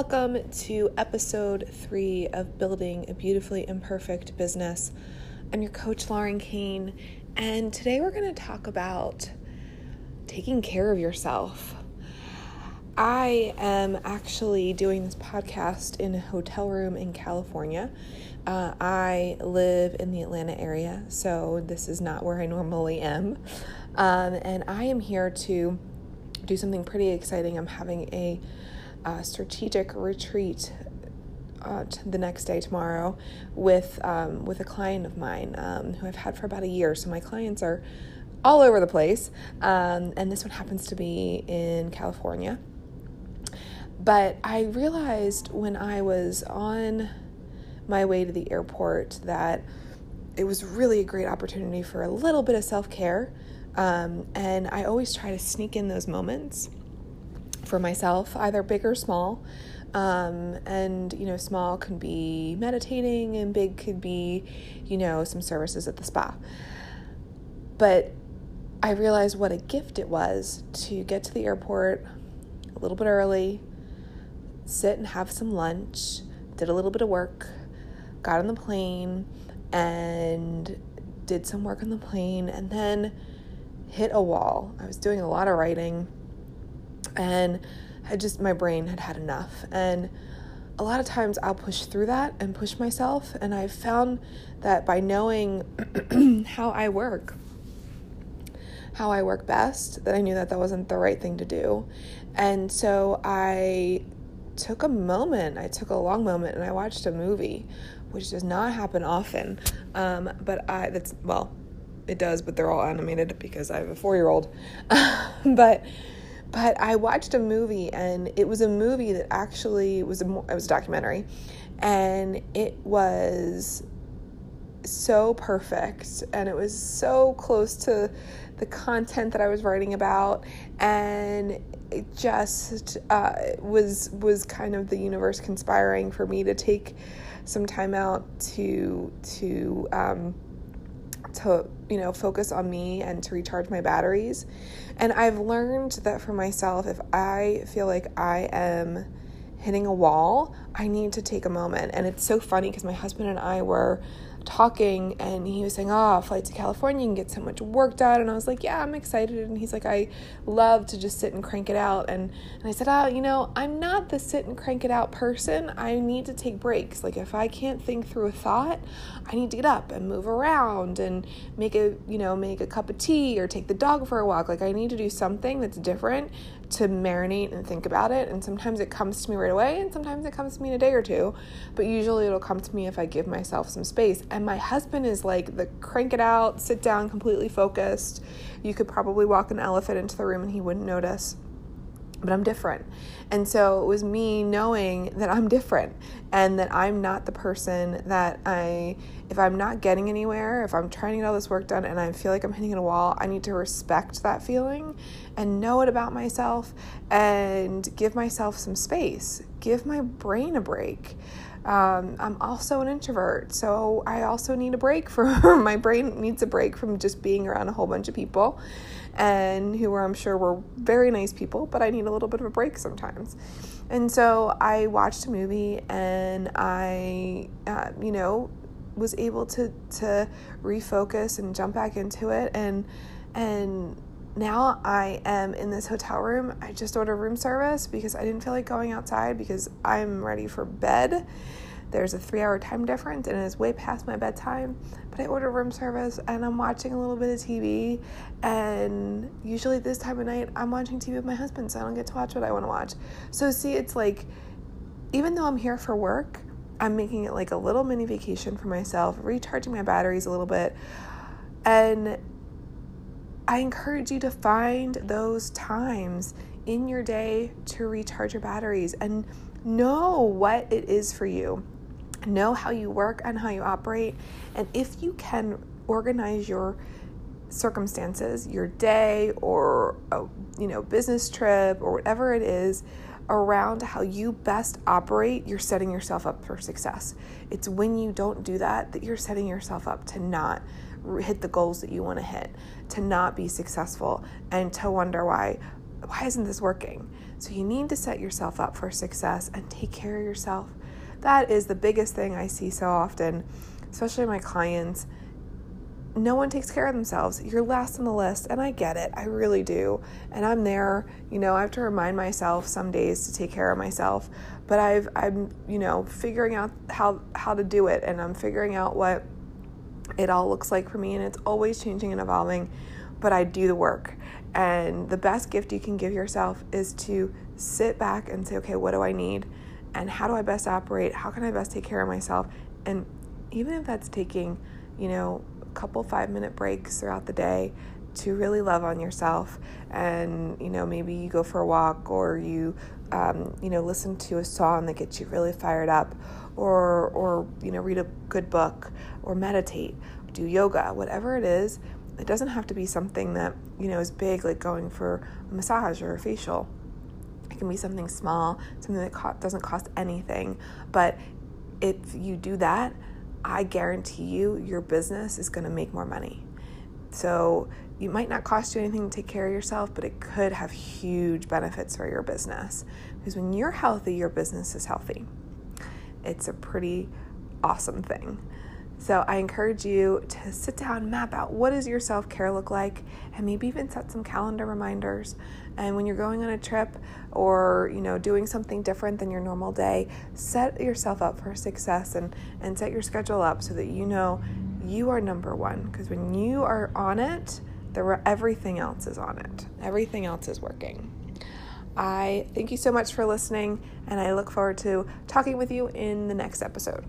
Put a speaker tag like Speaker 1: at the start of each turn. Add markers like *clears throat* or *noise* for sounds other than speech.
Speaker 1: Welcome to episode three of Building a Beautifully Imperfect Business. I'm your coach, Lauren Kane, and today we're going to talk about taking care of yourself. I am actually doing this podcast in a hotel room in California. Uh, I live in the Atlanta area, so this is not where I normally am. Um, and I am here to do something pretty exciting. I'm having a uh, strategic retreat uh, the next day tomorrow with um, with a client of mine um, who I've had for about a year. So my clients are all over the place, um, and this one happens to be in California. But I realized when I was on my way to the airport that it was really a great opportunity for a little bit of self care. Um, and I always try to sneak in those moments for myself, either big or small. Um, and, you know, small can be meditating, and big could be, you know, some services at the spa. But I realized what a gift it was to get to the airport a little bit early, sit and have some lunch, did a little bit of work, got on the plane, and did some work on the plane, and then hit a wall. I was doing a lot of writing and had just my brain had had enough. And a lot of times I'll push through that and push myself and I've found that by knowing *clears throat* how I work how I work best that I knew that that wasn't the right thing to do. And so I took a moment I took a long moment and I watched a movie which does not happen often. Um, but I that's well it does but they're all animated because I have a 4 year old *laughs* but but I watched a movie, and it was a movie that actually was a it was a documentary, and it was so perfect, and it was so close to the content that I was writing about, and it just uh, was was kind of the universe conspiring for me to take some time out to to um, to you know focus on me and to recharge my batteries. And i've learned that for myself if i feel like i am hitting a wall i need to take a moment. And it's so funny because my husband and i were talking and he was saying, Oh, flight to California, you can get so much work done. And I was like, Yeah, I'm excited. And he's like, I love to just sit and crank it out. And, and I said, Oh, you know, I'm not the sit and crank it out person. I need to take breaks. Like, if I can't think through a thought, I need to get up and move around and make a, you know, make a cup of tea or take the dog for a walk. Like, I need to do something that's different to marinate and think about it. And sometimes it comes to me right away, and sometimes it comes to me in a day or two. But usually it'll come to me if I give myself some space. And my husband is like the crank it out, sit down, completely focused. You could probably walk an elephant into the room and he wouldn't notice but I'm different. And so it was me knowing that I'm different and that I'm not the person that I, if I'm not getting anywhere, if I'm trying to get all this work done and I feel like I'm hitting a wall, I need to respect that feeling and know it about myself and give myself some space, give my brain a break. Um, I'm also an introvert, so I also need a break *laughs* from my brain needs a break from just being around a whole bunch of people and who I'm sure were very nice people, but I need a little bit of a break sometimes. And so I watched a movie and I, uh, you know, was able to to refocus and jump back into it and and now I am in this hotel room. I just ordered room service because I didn't feel like going outside because I'm ready for bed. There's a three hour time difference and it is way past my bedtime. But I ordered room service and I'm watching a little bit of TV. And usually this time of night, I'm watching TV with my husband, so I don't get to watch what I want to watch. So, see, it's like, even though I'm here for work, I'm making it like a little mini vacation for myself, recharging my batteries a little bit. And I encourage you to find those times in your day to recharge your batteries and know what it is for you know how you work and how you operate. And if you can organize your circumstances, your day or a you know business trip or whatever it is around how you best operate, you're setting yourself up for success. It's when you don't do that that you're setting yourself up to not hit the goals that you want to hit, to not be successful and to wonder why why isn't this working? So you need to set yourself up for success and take care of yourself. That is the biggest thing I see so often, especially my clients. No one takes care of themselves. You're last on the list, and I get it. I really do. And I'm there, you know, I have to remind myself some days to take care of myself, but I've I'm, you know, figuring out how how to do it and I'm figuring out what it all looks like for me and it's always changing and evolving, but I do the work. And the best gift you can give yourself is to sit back and say, okay, what do I need? And how do I best operate? How can I best take care of myself? And even if that's taking, you know, a couple five minute breaks throughout the day to really love on yourself and you know maybe you go for a walk or you um, you know listen to a song that gets you really fired up or or you know read a good book or meditate do yoga whatever it is it doesn't have to be something that, you know, is big, like going for a massage or a facial. It can be something small, something that co- doesn't cost anything. But if you do that, I guarantee you your business is going to make more money. So it might not cost you anything to take care of yourself, but it could have huge benefits for your business. Because when you're healthy, your business is healthy. It's a pretty awesome thing. So I encourage you to sit down, map out what does your self-care look like, and maybe even set some calendar reminders. And when you're going on a trip or, you know, doing something different than your normal day, set yourself up for success and, and set your schedule up so that you know you are number one. Because when you are on it, the, everything else is on it. Everything else is working. I thank you so much for listening, and I look forward to talking with you in the next episode.